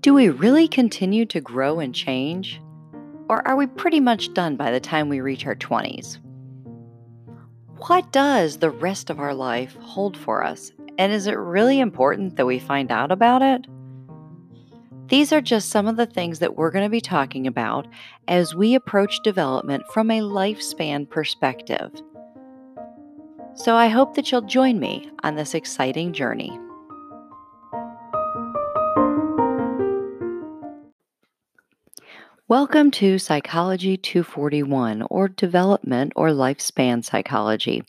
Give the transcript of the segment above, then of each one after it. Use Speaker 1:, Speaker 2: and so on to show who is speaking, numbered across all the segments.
Speaker 1: Do we really continue to grow and change? Or are we pretty much done by the time we reach our 20s? What does the rest of our life hold for us? And is it really important that we find out about it? These are just some of the things that we're going to be talking about as we approach development from a lifespan perspective. So I hope that you'll join me on this exciting journey. Welcome to Psychology 241, or Development or Lifespan Psychology.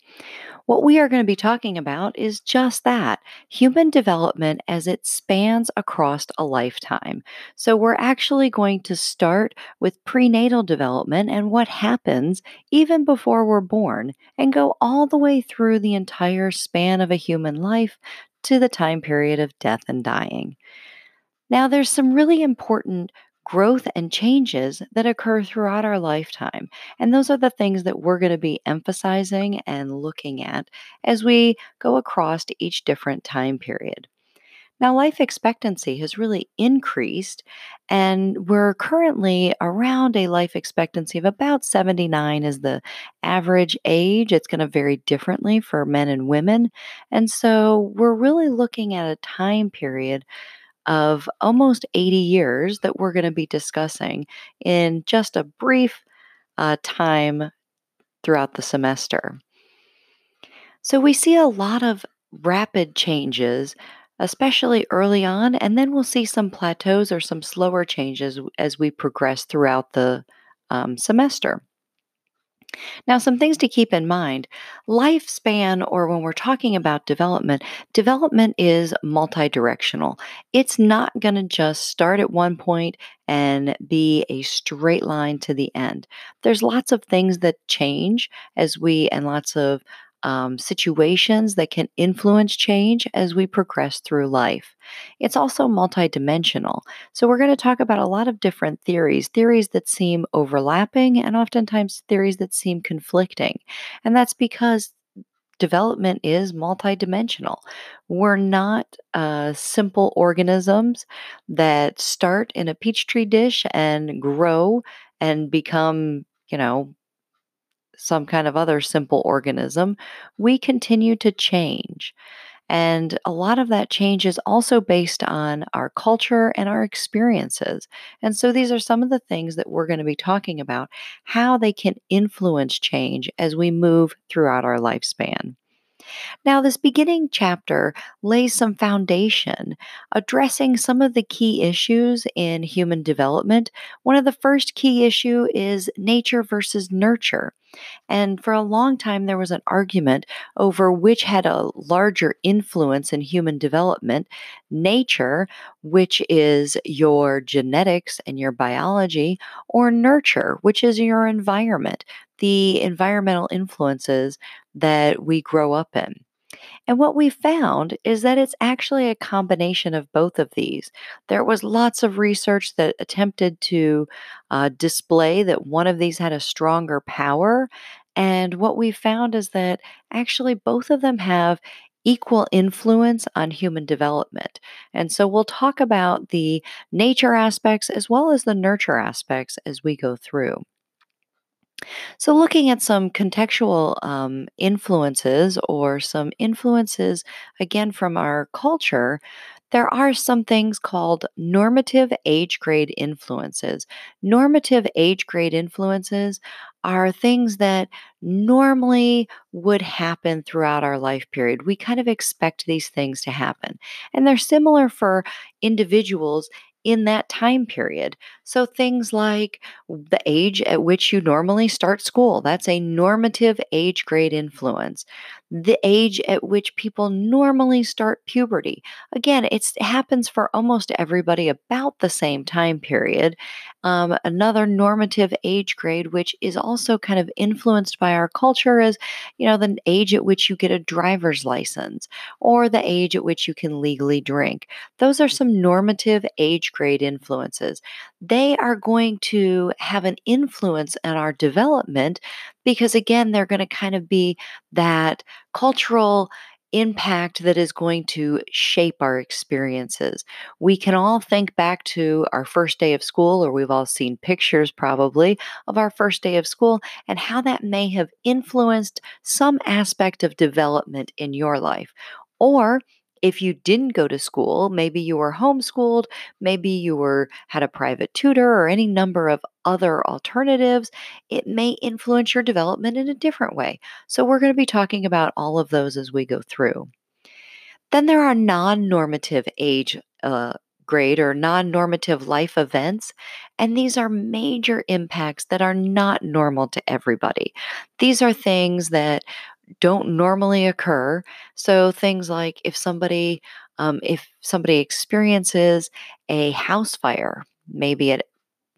Speaker 1: What we are going to be talking about is just that human development as it spans across a lifetime. So, we're actually going to start with prenatal development and what happens even before we're born, and go all the way through the entire span of a human life to the time period of death and dying. Now, there's some really important growth and changes that occur throughout our lifetime. And those are the things that we're going to be emphasizing and looking at as we go across to each different time period. Now, life expectancy has really increased, and we're currently around a life expectancy of about 79 is the average age. It's going to vary differently for men and women. And so we're really looking at a time period of almost 80 years that we're going to be discussing in just a brief uh, time throughout the semester. So we see a lot of rapid changes, especially early on, and then we'll see some plateaus or some slower changes as we progress throughout the um, semester. Now, some things to keep in mind lifespan, or when we're talking about development, development is multi-directional. It's not going to just start at one point and be a straight line to the end. There's lots of things that change as we, and lots of um, situations that can influence change as we progress through life. It's also multidimensional. So, we're going to talk about a lot of different theories, theories that seem overlapping, and oftentimes theories that seem conflicting. And that's because development is multidimensional. We're not uh, simple organisms that start in a Petri dish and grow and become, you know, some kind of other simple organism, we continue to change. And a lot of that change is also based on our culture and our experiences. And so these are some of the things that we're going to be talking about how they can influence change as we move throughout our lifespan. Now, this beginning chapter lays some foundation, addressing some of the key issues in human development. One of the first key issue is nature versus nurture. And for a long time, there was an argument over which had a larger influence in human development nature, which is your genetics and your biology, or nurture, which is your environment, the environmental influences that we grow up in. And what we found is that it's actually a combination of both of these. There was lots of research that attempted to uh, display that one of these had a stronger power. And what we found is that actually both of them have equal influence on human development. And so we'll talk about the nature aspects as well as the nurture aspects as we go through. So, looking at some contextual um, influences or some influences again from our culture, there are some things called normative age grade influences. Normative age grade influences are things that normally would happen throughout our life period. We kind of expect these things to happen. And they're similar for individuals in that time period. So things like the age at which you normally start school, that's a normative age grade influence. The age at which people normally start puberty. Again, it happens for almost everybody about the same time period. Um, another normative age grade, which is also kind of influenced by our culture, is you know the age at which you get a driver's license or the age at which you can legally drink. Those are some normative age grade influences. They are going to have an influence on our development because again, they're going to kind of be that cultural impact that is going to shape our experiences. We can all think back to our first day of school, or we've all seen pictures probably of our first day of school and how that may have influenced some aspect of development in your life. Or if you didn't go to school, maybe you were homeschooled, maybe you were had a private tutor or any number of other alternatives, it may influence your development in a different way. So we're going to be talking about all of those as we go through. Then there are non-normative age uh, grade or non normative life events. And these are major impacts that are not normal to everybody. These are things that don't normally occur. So things like if somebody um, if somebody experiences a house fire, maybe at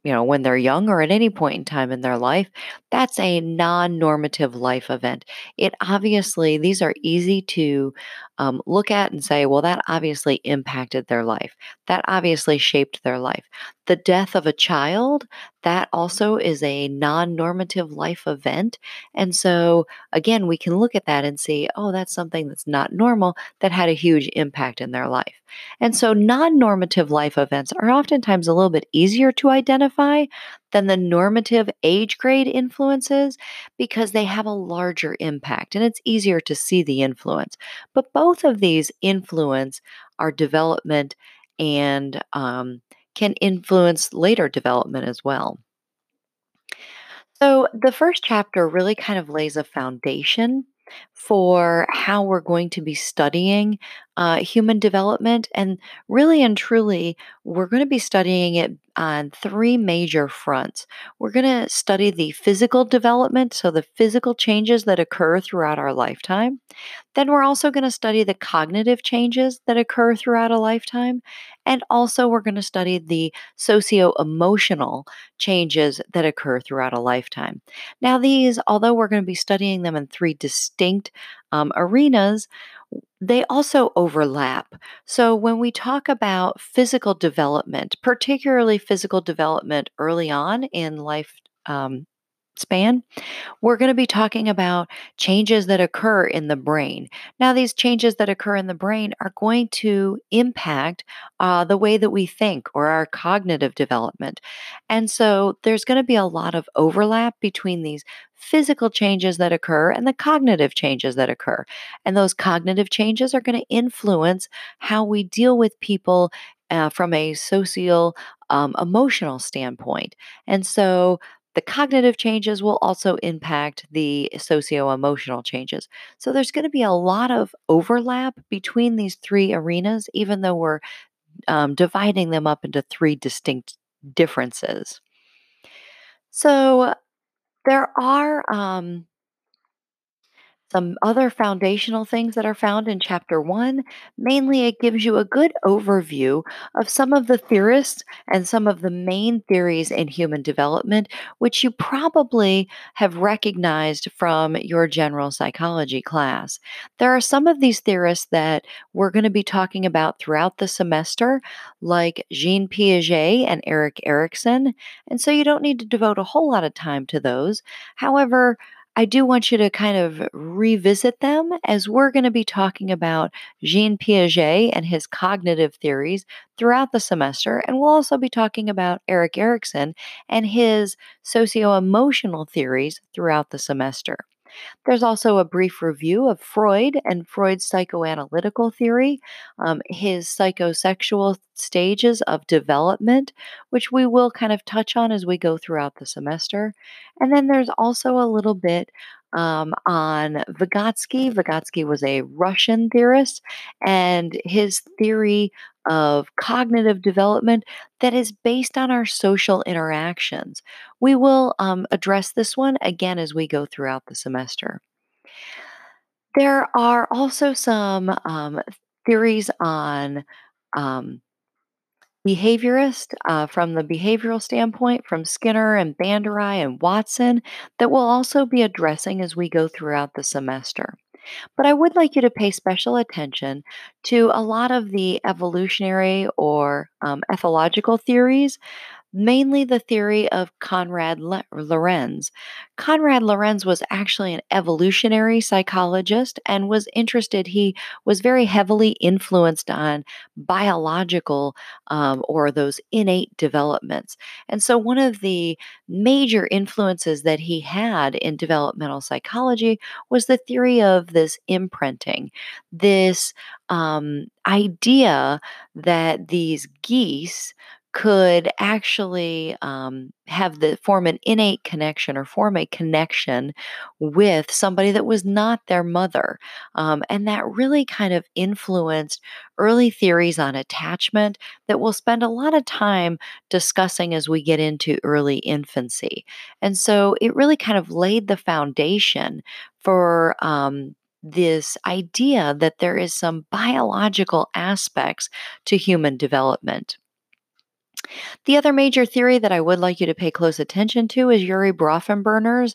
Speaker 1: you know, when they're young or at any point in time in their life, that's a non normative life event. It obviously, these are easy to um, look at and say, well, that obviously impacted their life. That obviously shaped their life. The death of a child, that also is a non normative life event. And so, again, we can look at that and see, oh, that's something that's not normal that had a huge impact in their life. And so, non normative life events are oftentimes a little bit easier to identify than the normative age grade influences because they have a larger impact and it's easier to see the influence. But both of these influence our development and um, can influence later development as well. So, the first chapter really kind of lays a foundation for how we're going to be studying uh, human development. And really and truly, we're going to be studying it on three major fronts. We're going to study the physical development, so the physical changes that occur throughout our lifetime. Then we're also going to study the cognitive changes that occur throughout a lifetime. And also, we're going to study the socio emotional changes that occur throughout a lifetime. Now, these, although we're going to be studying them in three distinct um, arenas, they also overlap. So, when we talk about physical development, particularly physical development early on in life um, span, we're going to be talking about changes that occur in the brain. Now, these changes that occur in the brain are going to impact uh, the way that we think or our cognitive development. And so, there's going to be a lot of overlap between these physical changes that occur and the cognitive changes that occur. And those cognitive changes are going to influence how we deal with people uh, from a social um, emotional standpoint. And so the cognitive changes will also impact the socio emotional changes. So there's going to be a lot of overlap between these three arenas, even though we're um, dividing them up into three distinct differences. So there are um, some other foundational things that are found in chapter one. Mainly, it gives you a good overview of some of the theorists and some of the main theories in human development, which you probably have recognized from your general psychology class. There are some of these theorists that we're going to be talking about throughout the semester, like Jean Piaget and Erik Erikson. And so you don't need to devote a whole lot of time to those. However, I do want you to kind of revisit them as we're going to be talking about Jean Piaget and his cognitive theories throughout the semester. And we'll also be talking about Erik Erikson and his socio emotional theories throughout the semester. There's also a brief review of Freud and Freud's psychoanalytical theory, um, his psychosexual stages of development, which we will kind of touch on as we go throughout the semester. And then there's also a little bit um, on Vygotsky. Vygotsky was a Russian theorist, and his theory of cognitive development that is based on our social interactions. We will um, address this one again as we go throughout the semester. There are also some um, theories on um, behaviorist uh, from the behavioral standpoint from Skinner and Bandura and Watson that we'll also be addressing as we go throughout the semester. But I would like you to pay special attention to a lot of the evolutionary or um, ethological theories mainly the theory of Konrad Lorenz. Konrad Lorenz was actually an evolutionary psychologist and was interested, he was very heavily influenced on biological um, or those innate developments. And so, one of the major influences that he had in developmental psychology was the theory of this imprinting, this um, idea that these geese could actually um, have the form an innate connection or form a connection with somebody that was not their mother um, and that really kind of influenced early theories on attachment that we'll spend a lot of time discussing as we get into early infancy and so it really kind of laid the foundation for um, this idea that there is some biological aspects to human development. The other major theory that I would like you to pay close attention to is Urie Bronfenbrenner's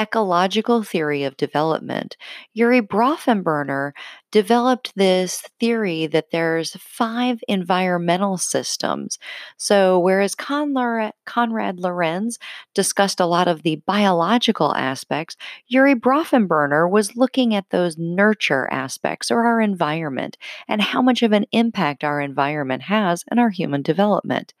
Speaker 1: ecological theory of development. Urie Bronfenbrenner developed this theory that there's five environmental systems. So whereas Konrad, Lorenz discussed a lot of the biological aspects, Urie Bronfenbrenner was looking at those nurture aspects or our environment and how much of an impact our environment has in our human development.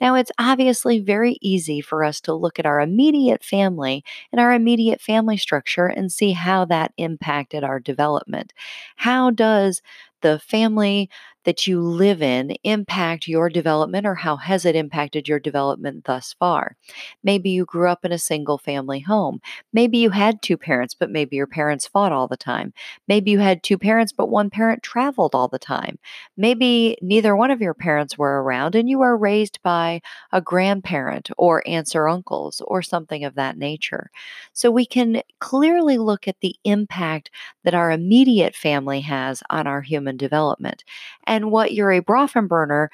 Speaker 1: Now, it's obviously very easy for us to look at our immediate family and our immediate family structure and see how that impacted our development. How does the family that you live in impact your development or how has it impacted your development thus far? Maybe you grew up in a single family home. Maybe you had two parents, but maybe your parents fought all the time. Maybe you had two parents, but one parent traveled all the time. Maybe neither one of your parents were around and you were raised by a grandparent or aunts or uncles or something of that nature. So we can clearly look at the impact that our immediate family has on our human development. And what Urie Bronfenbrenner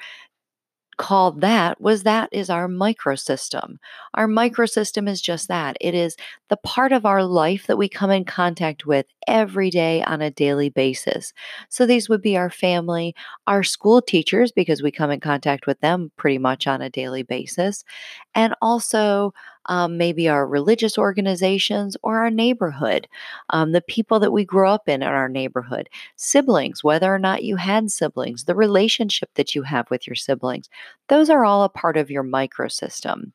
Speaker 1: called that was that is our microsystem. Our microsystem is just that. It is the part of our life that we come in contact with every day on a daily basis. So these would be our family, our school teachers, because we come in contact with them pretty much on a daily basis, and also um, maybe our religious organizations or our neighborhood, um, the people that we grew up in in our neighborhood, siblings, whether or not you had siblings, the relationship that you have with your siblings. Those are all a part of your microsystem.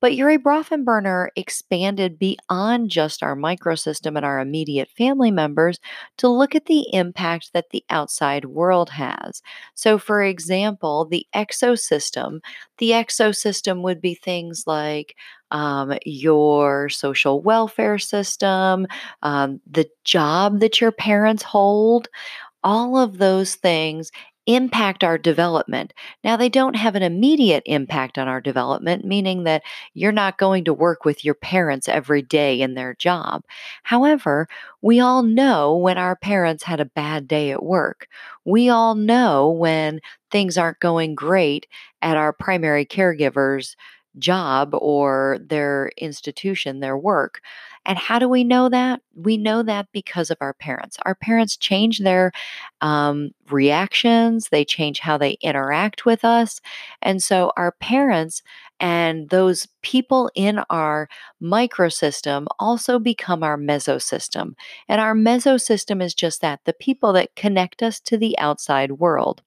Speaker 1: But Urie Bronfenbrenner expanded beyond just our microsystem and our immediate family members to look at the impact that the outside world has. So, for example, the exosystem, the exosystem would be things like um, your social welfare system, um, the job that your parents hold, all of those things impact our development. Now, they don't have an immediate impact on our development, meaning that you're not going to work with your parents every day in their job. However, we all know when our parents had a bad day at work. We all know when things aren't going great at our primary caregiver's job or their institution, their work. And how do we know that? We know that because of our parents. Our parents change their um, reactions, they change how they interact with us. And so our parents and those people in our microsystem also become our mesosystem. And our mesosystem is just that the people that connect us to the outside world.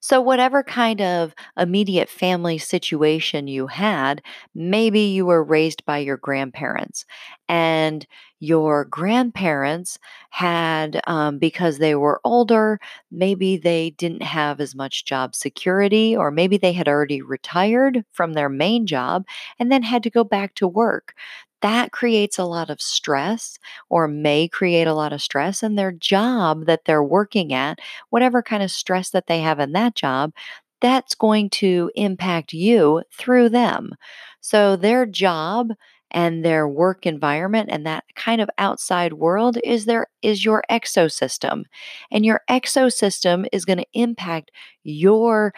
Speaker 1: So, whatever kind of immediate family situation you had, maybe you were raised by your grandparents, and your grandparents had, um, because they were older, maybe they didn't have as much job security, or maybe they had already retired from their main job and then had to go back to work that creates a lot of stress or may create a lot of stress in their job that they're working at, whatever kind of stress that they have in that job, that's going to impact you through them. So their job and their work environment and that kind of outside world is there is your exosystem and your exosystem is going to impact your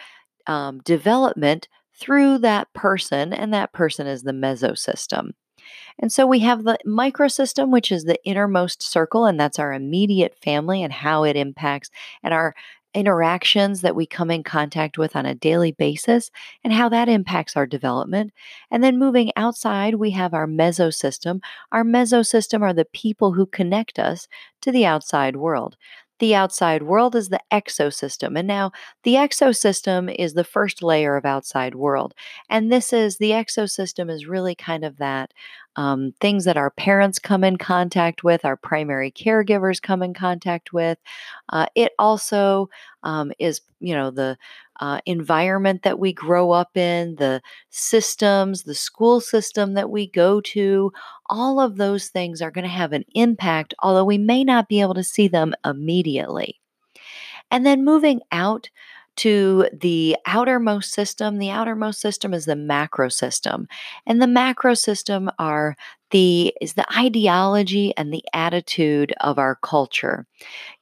Speaker 1: um, development through that person and that person is the mesosystem and so we have the microsystem, which is the innermost circle, and that's our immediate family and how it impacts, and our interactions that we come in contact with on a daily basis and how that impacts our development. And then moving outside, we have our mesosystem. Our mesosystem are the people who connect us to the outside world. The outside world is the exosystem. And now the exosystem is the first layer of outside world. And this is the exosystem is really kind of that um, things that our parents come in contact with, our primary caregivers come in contact with. Uh, it also um, is, you know, the uh, environment that we grow up in, the systems, the school system that we go to, all of those things are going to have an impact, although we may not be able to see them immediately. And then moving out to the outermost system. The outermost system is the macro system. And the macro system are the is the ideology and the attitude of our culture.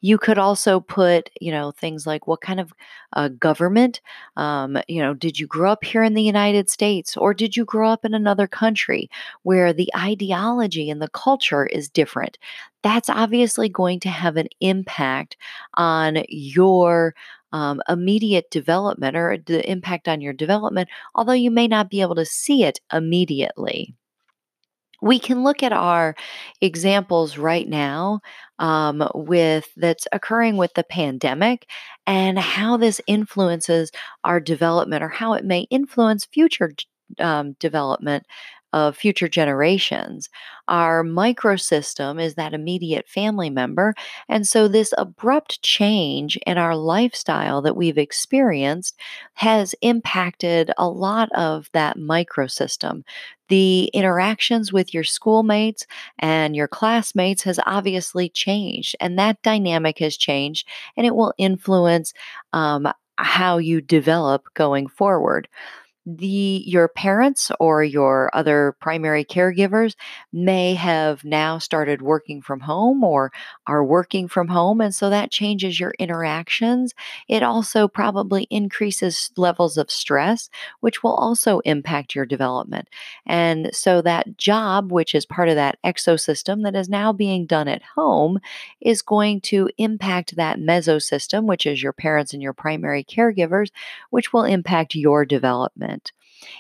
Speaker 1: You could also put, you know, things like what kind of uh, government, um, you know, did you grow up here in the United States or did you grow up in another country where the ideology and the culture is different? That's obviously going to have an impact on your um, immediate development or the impact on your development, although you may not be able to see it immediately we can look at our examples right now um, with that's occurring with the pandemic and how this influences our development or how it may influence future um, development of future generations. Our microsystem is that immediate family member. And so, this abrupt change in our lifestyle that we've experienced has impacted a lot of that microsystem. The interactions with your schoolmates and your classmates has obviously changed, and that dynamic has changed, and it will influence um, how you develop going forward the your parents or your other primary caregivers may have now started working from home or are working from home and so that changes your interactions. It also probably increases levels of stress which will also impact your development. And so that job which is part of that exosystem that is now being done at home is going to impact that mesosystem which is your parents and your primary caregivers which will impact your development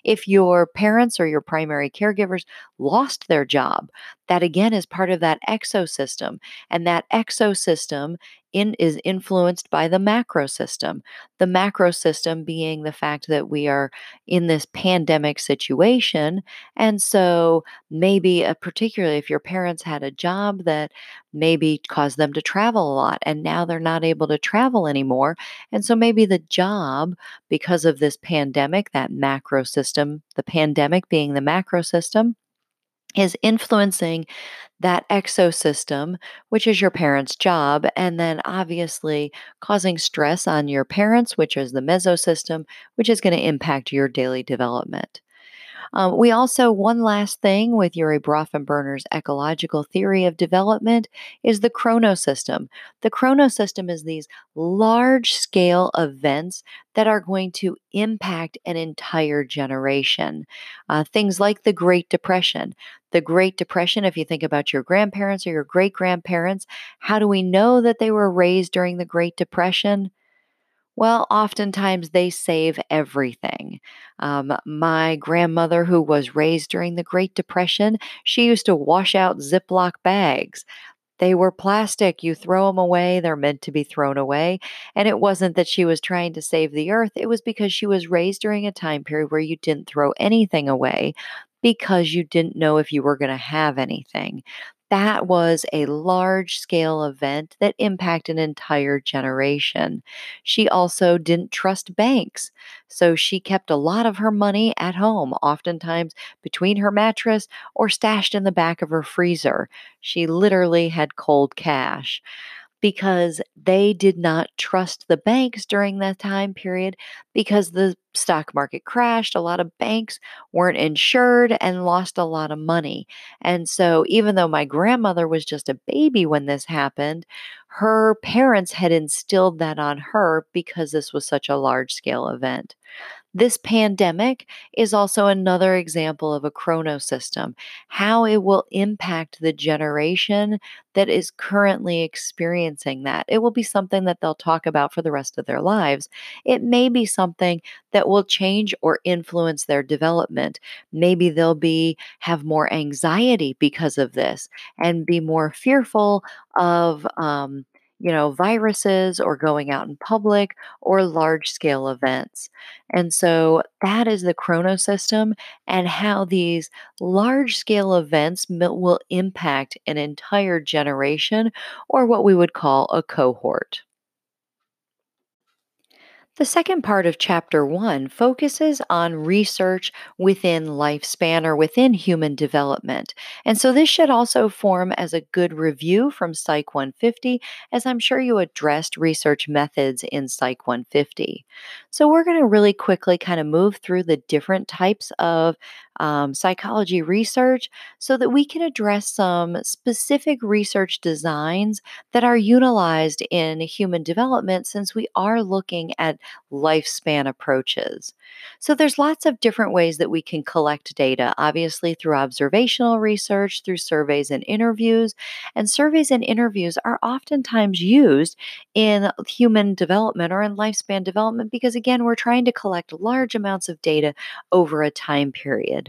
Speaker 1: if your parents or your primary caregivers lost their job, that again is part of that exosystem. And that exosystem in, is influenced by the macro system. The macro system being the fact that we are in this pandemic situation. And so, maybe, uh, particularly if your parents had a job that maybe caused them to travel a lot, and now they're not able to travel anymore. And so, maybe the job, because of this pandemic, that macro system, the pandemic being the macro system, is influencing that exosystem, which is your parents' job, and then obviously causing stress on your parents, which is the mesosystem, which is going to impact your daily development. Um, we also, one last thing with Urie Bronfenbrenner's ecological theory of development is the chronosystem. The chronosystem is these large scale events that are going to impact an entire generation. Uh, things like the Great Depression. The Great Depression, if you think about your grandparents or your great grandparents, how do we know that they were raised during the Great Depression? Well, oftentimes they save everything. Um, my grandmother, who was raised during the Great Depression, she used to wash out Ziploc bags. They were plastic. You throw them away, they're meant to be thrown away. And it wasn't that she was trying to save the earth, it was because she was raised during a time period where you didn't throw anything away because you didn't know if you were going to have anything that was a large scale event that impacted an entire generation. She also didn't trust banks, so she kept a lot of her money at home, oftentimes between her mattress or stashed in the back of her freezer. She literally had cold cash because they did not trust the banks during that time period because the stock market crashed, a lot of banks weren't insured and lost a lot of money. And so, even though my grandmother was just a baby when this happened, her parents had instilled that on her because this was such a large scale event. This pandemic is also another example of a chronosystem, how it will impact the generation that is currently experiencing that. It will be something that they'll talk about for the rest of their lives. It may be something that will change or influence their development. Maybe they'll be have more anxiety because of this and be more fearful of um, you know, viruses or going out in public or large scale events. And so that is the chronosystem and how these large scale events will impact an entire generation or what we would call a cohort. The second part of chapter one focuses on research within lifespan or within human development. And so this should also form as a good review from Psych 150, as I'm sure you addressed research methods in Psych 150. So we're going to really quickly kind of move through the different types of um, psychology research so that we can address some specific research designs that are utilized in human development since we are looking at lifespan approaches. So there's lots of different ways that we can collect data, obviously through observational research, through surveys and interviews. And surveys and interviews are oftentimes used in human development or in lifespan development because, again, we're trying to collect large amounts of data over a time period.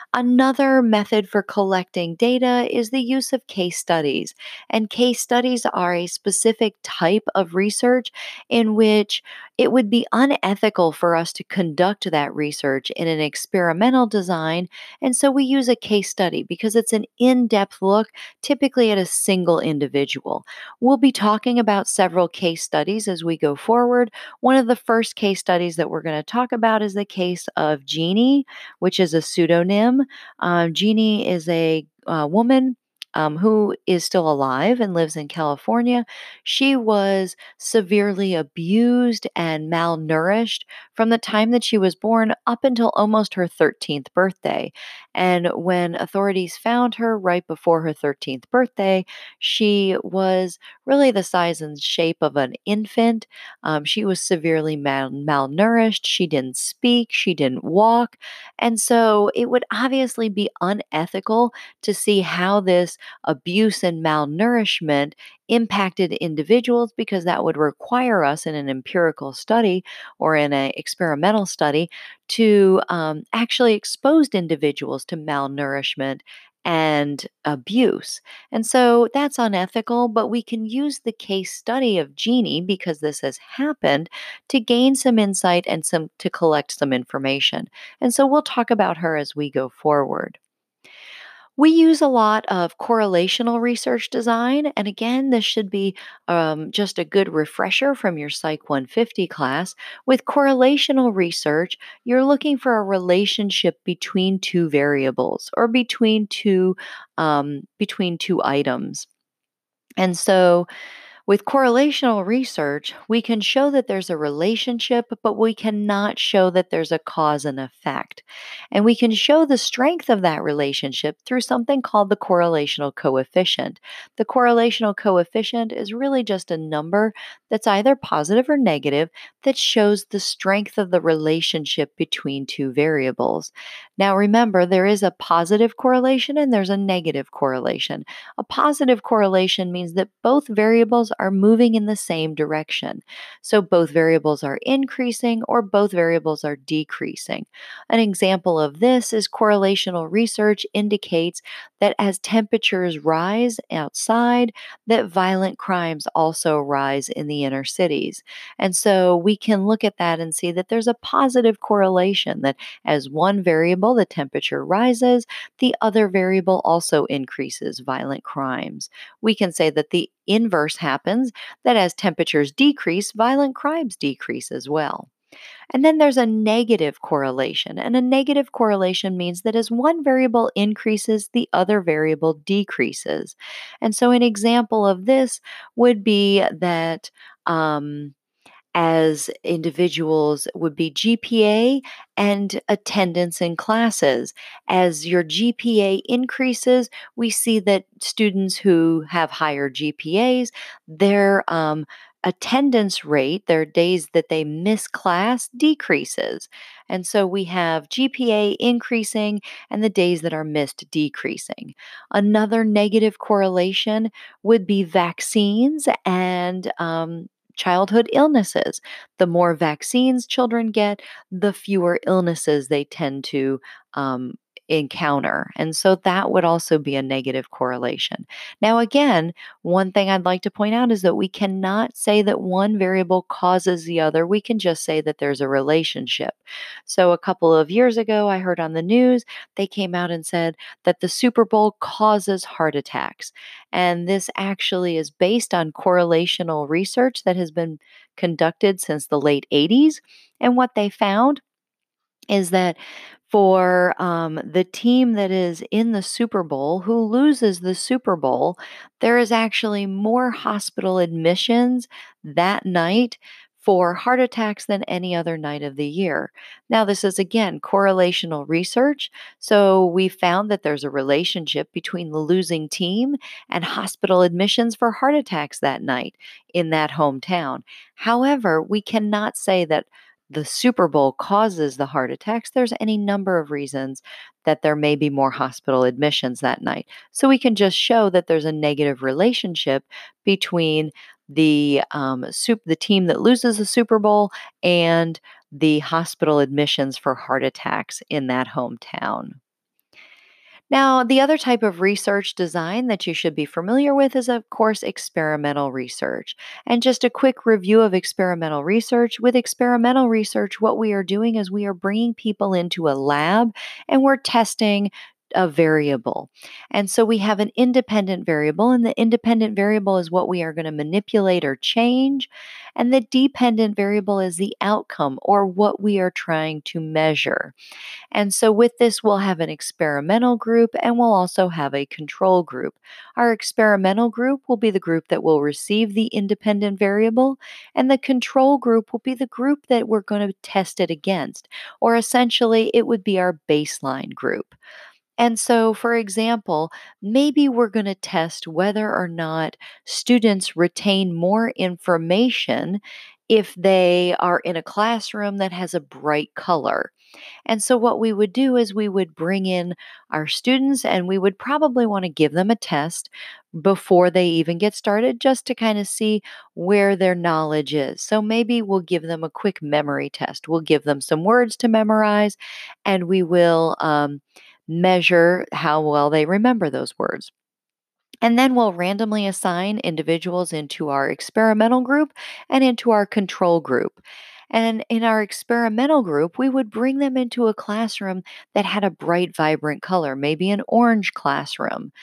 Speaker 1: Another method for collecting data is the use of case studies. And case studies are a specific type of research in which it would be unethical for us to conduct that research in an experimental design. And so we use a case study because it's an in depth look, typically at a single individual. We'll be talking about several case studies as we go forward. One of the first case studies that we're going to talk about is the case of Genie, which is a pseudonym. Um, Genie is a uh, woman um, who is still alive and lives in California. She was severely abused and malnourished from the time that she was born up until almost her 13th birthday. And when authorities found her right before her 13th birthday, she was really the size and shape of an infant. Um, she was severely mal- malnourished. She didn't speak. She didn't walk. And so it would obviously be unethical to see how this abuse and malnourishment impacted individuals because that would require us in an empirical study or in an experimental study to um, actually expose individuals to malnourishment and abuse. And so that's unethical, but we can use the case study of Genie because this has happened to gain some insight and some to collect some information. And so we'll talk about her as we go forward. We use a lot of correlational research design. And again, this should be um, just a good refresher from your Psych 150 class. With correlational research, you're looking for a relationship between two variables or between two um, between two items. And so with correlational research, we can show that there's a relationship, but we cannot show that there's a cause and effect. And we can show the strength of that relationship through something called the correlational coefficient. The correlational coefficient is really just a number that's either positive or negative that shows the strength of the relationship between two variables. Now, remember, there is a positive correlation and there's a negative correlation. A positive correlation means that both variables are moving in the same direction. So both variables are increasing or both variables are decreasing. An example of this is correlational research indicates that as temperatures rise outside, that violent crimes also rise in the inner cities. And so we can look at that and see that there's a positive correlation that as one variable, the temperature rises, the other variable also increases violent crimes. We can say that the inverse happens that as temperatures decrease, violent crimes decrease as well. And then there's a negative correlation. And a negative correlation means that as one variable increases, the other variable decreases. And so, an example of this would be that um, as individuals would be GPA and attendance in classes. As your GPA increases, we see that students who have higher GPAs, their um, attendance rate, their days that they miss class, decreases. And so we have GPA increasing and the days that are missed decreasing. Another negative correlation would be vaccines and um, childhood illnesses. The more vaccines children get, the fewer illnesses they tend to um, encounter. And so that would also be a negative correlation. Now, again, one thing I'd like to point out is that we cannot say that one variable causes the other. We can just say that there's a relationship. So, a couple of years ago, I heard on the news, they came out and said that the Super Bowl causes heart attacks. And this actually is based on correlational research that has been conducted since the late 80s. And what they found is that for um, the team that is in the Super Bowl who loses the Super Bowl, there is actually more hospital admissions that night for heart attacks than any other night of the year. Now, this is again correlational research. So, we found that there's a relationship between the losing team and hospital admissions for heart attacks that night in that hometown. However, we cannot say that the Super Bowl causes the heart attacks, there's any number of reasons that there may be more hospital admissions that night. So we can just show that there's a negative relationship between the um, soup, the team that loses the Super Bowl and the hospital admissions for heart attacks in that hometown. Now, the other type of research design that you should be familiar with is, of course, experimental research. And just a quick review of experimental research with experimental research, what we are doing is we are bringing people into a lab and we're testing a variable. And so we have an independent variable, and the independent variable is what we are going to manipulate or change. And the dependent variable is the outcome or what we are trying to measure. And so with this, we'll have an experimental group and we'll also have a control group. Our experimental group will be the group that will receive the independent variable, and the control group will be the group that we're going to test it against, or essentially, it would be our baseline group. And so, for example, maybe we're going to test whether or not students retain more information if they are in a classroom that has a bright color. And so, what we would do is we would bring in our students and we would probably want to give them a test before they even get started just to kind of see where their knowledge is. So, maybe we'll give them a quick memory test. We'll give them some words to memorize and we will. Um, measure how well they remember those words. And then we'll randomly assign individuals into our experimental group and into our control group. And in our experimental group, we would bring them into a classroom that had a bright, vibrant color, maybe an orange classroom.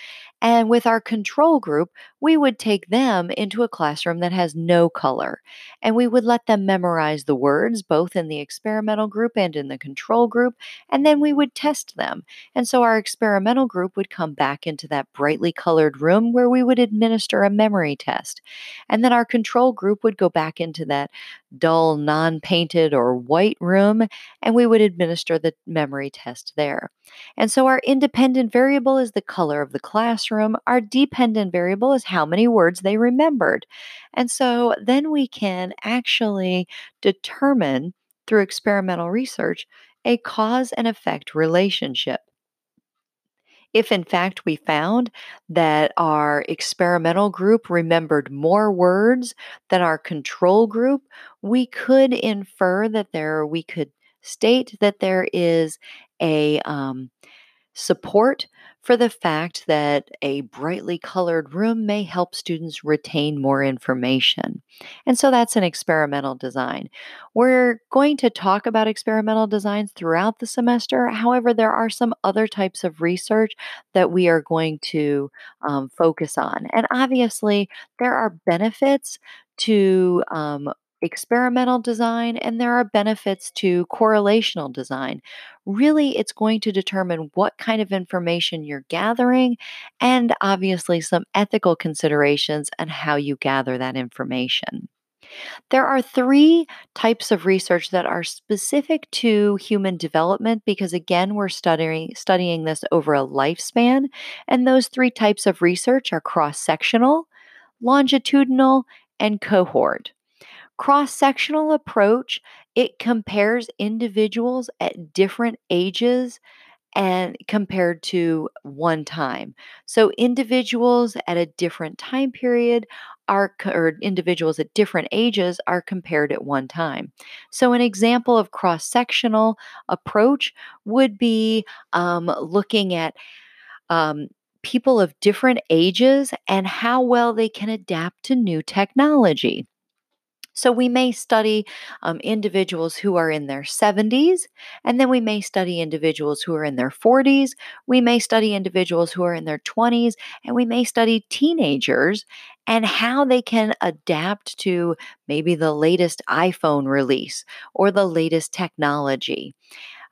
Speaker 1: And with our control group, we would take them into a classroom that has no color. And we would let them memorize the words, both in the experimental group and in the control group. And then we would test them. And so our experimental group would come back into that brightly colored room where we would administer a memory test. And then our control group would go back into that dull, non painted, or white room, and we would administer the memory test there. And so our independent variable is the color of the classroom. Our dependent variable is how many words they remembered. And so then we can actually determine through experimental research a cause and effect relationship. If in fact we found that our experimental group remembered more words than our control group, we could infer that there, we could state that there is a um, support for the fact that a brightly colored room may help students retain more information. And so that's an experimental design. We're going to talk about experimental designs throughout the semester. However, there are some other types of research that we are going to um, focus on. And obviously, there are benefits to um, experimental design and there are benefits to correlational design. Really, it's going to determine what kind of information you're gathering and obviously some ethical considerations and how you gather that information. There are three types of research that are specific to human development because, again, we're studying, studying this over a lifespan. And those three types of research are cross sectional, longitudinal, and cohort. Cross sectional approach, it compares individuals at different ages and compared to one time. So individuals at a different time period are or individuals at different ages are compared at one time. So an example of cross-sectional approach would be um, looking at um, people of different ages and how well they can adapt to new technology. So we may study um, individuals who are in their 70s, and then we may study individuals who are in their 40s. We may study individuals who are in their 20s, and we may study teenagers and how they can adapt to maybe the latest iPhone release or the latest technology.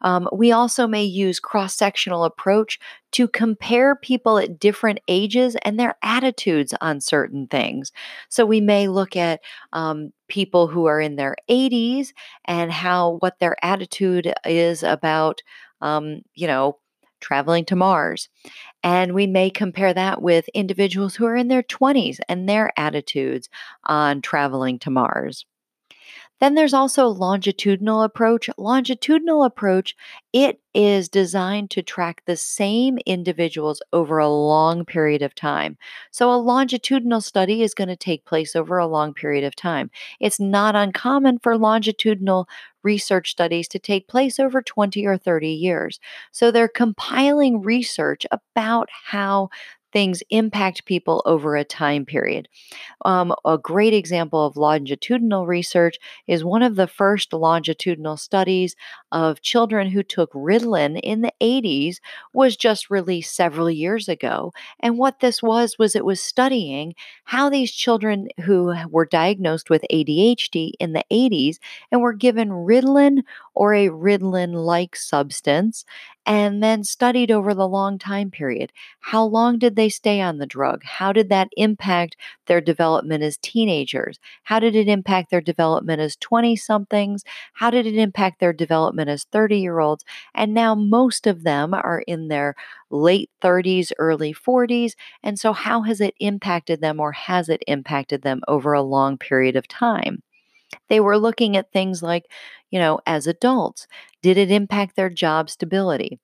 Speaker 1: Um, we also may use cross sectional approach to compare people at different ages and their attitudes on certain things. So we may look at um, people who are in their 80s and how what their attitude is about, um, you know, traveling to Mars. And we may compare that with individuals who are in their 20s and their attitudes on traveling to Mars. Then there's also longitudinal approach. Longitudinal approach, it is designed to track the same individuals over a long period of time. So a longitudinal study is going to take place over a long period of time. It's not uncommon for longitudinal research studies to take place over 20 or 30 years. So they're compiling research about how things impact people over a time period. Um, a great example of longitudinal research is one of the first longitudinal studies of children who took Ritalin in the 80s was just released several years ago. And what this was was it was studying how these children who were diagnosed with ADHD in the 80s and were given Ritalin or a Ritalin like substance and then studied over the long time period. How long did they stay on the drug? How did that impact their development as teenagers? How did it impact their development as 20 somethings? How did it impact their development as 30 year olds? And now most of them are in their late 30s, early 40s. And so, how has it impacted them or has it impacted them over a long period of time? They were looking at things like, you know, as adults, did it impact their job stability?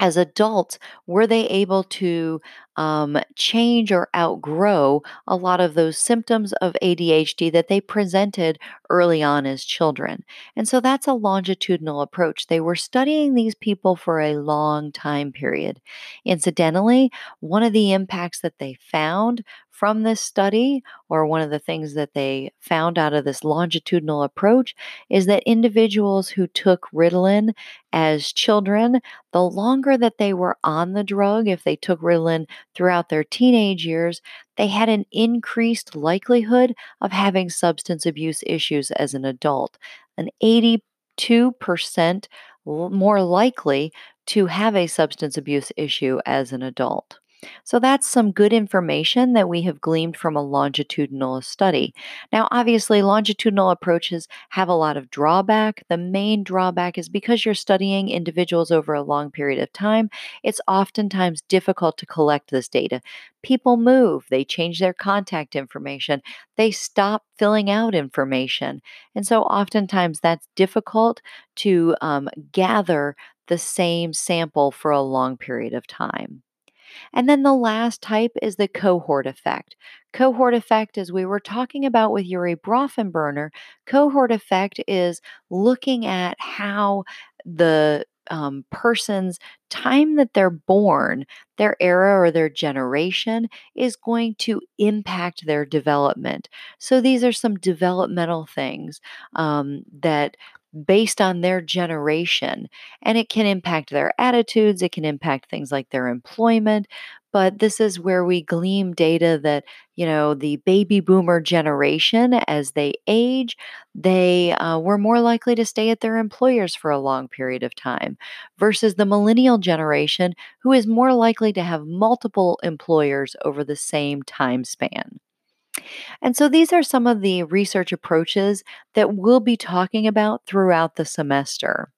Speaker 1: As adults, were they able to um, change or outgrow a lot of those symptoms of ADHD that they presented early on as children? And so that's a longitudinal approach. They were studying these people for a long time period. Incidentally, one of the impacts that they found from this study, or one of the things that they found out of this longitudinal approach, is that individuals who took Ritalin as children, the longer that they were on the drug, if they took Ritalin throughout their teenage years, they had an increased likelihood of having substance abuse issues as an adult. An 82% more likely to have a substance abuse issue as an adult. So that's some good information that we have gleaned from a longitudinal study. Now, obviously, longitudinal approaches have a lot of drawback. The main drawback is because you're studying individuals over a long period of time, it's oftentimes difficult to collect this data. People move, they change their contact information, they stop filling out information. And so, oftentimes, that's difficult to um, gather the same sample for a long period of time. And then the last type is the cohort effect. Cohort effect, as we were talking about with Urie Bronfenbrenner, cohort effect is looking at how the um, person's time that they're born, their era or their generation, is going to impact their development. So these are some developmental things um, that based on their generation. And it can impact their attitudes, it can impact things like their employment. But this is where we glean data that, you know, the baby boomer generation, as they age, they uh, were more likely to stay at their employers for a long period of time versus the millennial generation, who is more likely to have multiple employers over the same time span. And so these are some of the research approaches that we'll be talking about throughout the semester.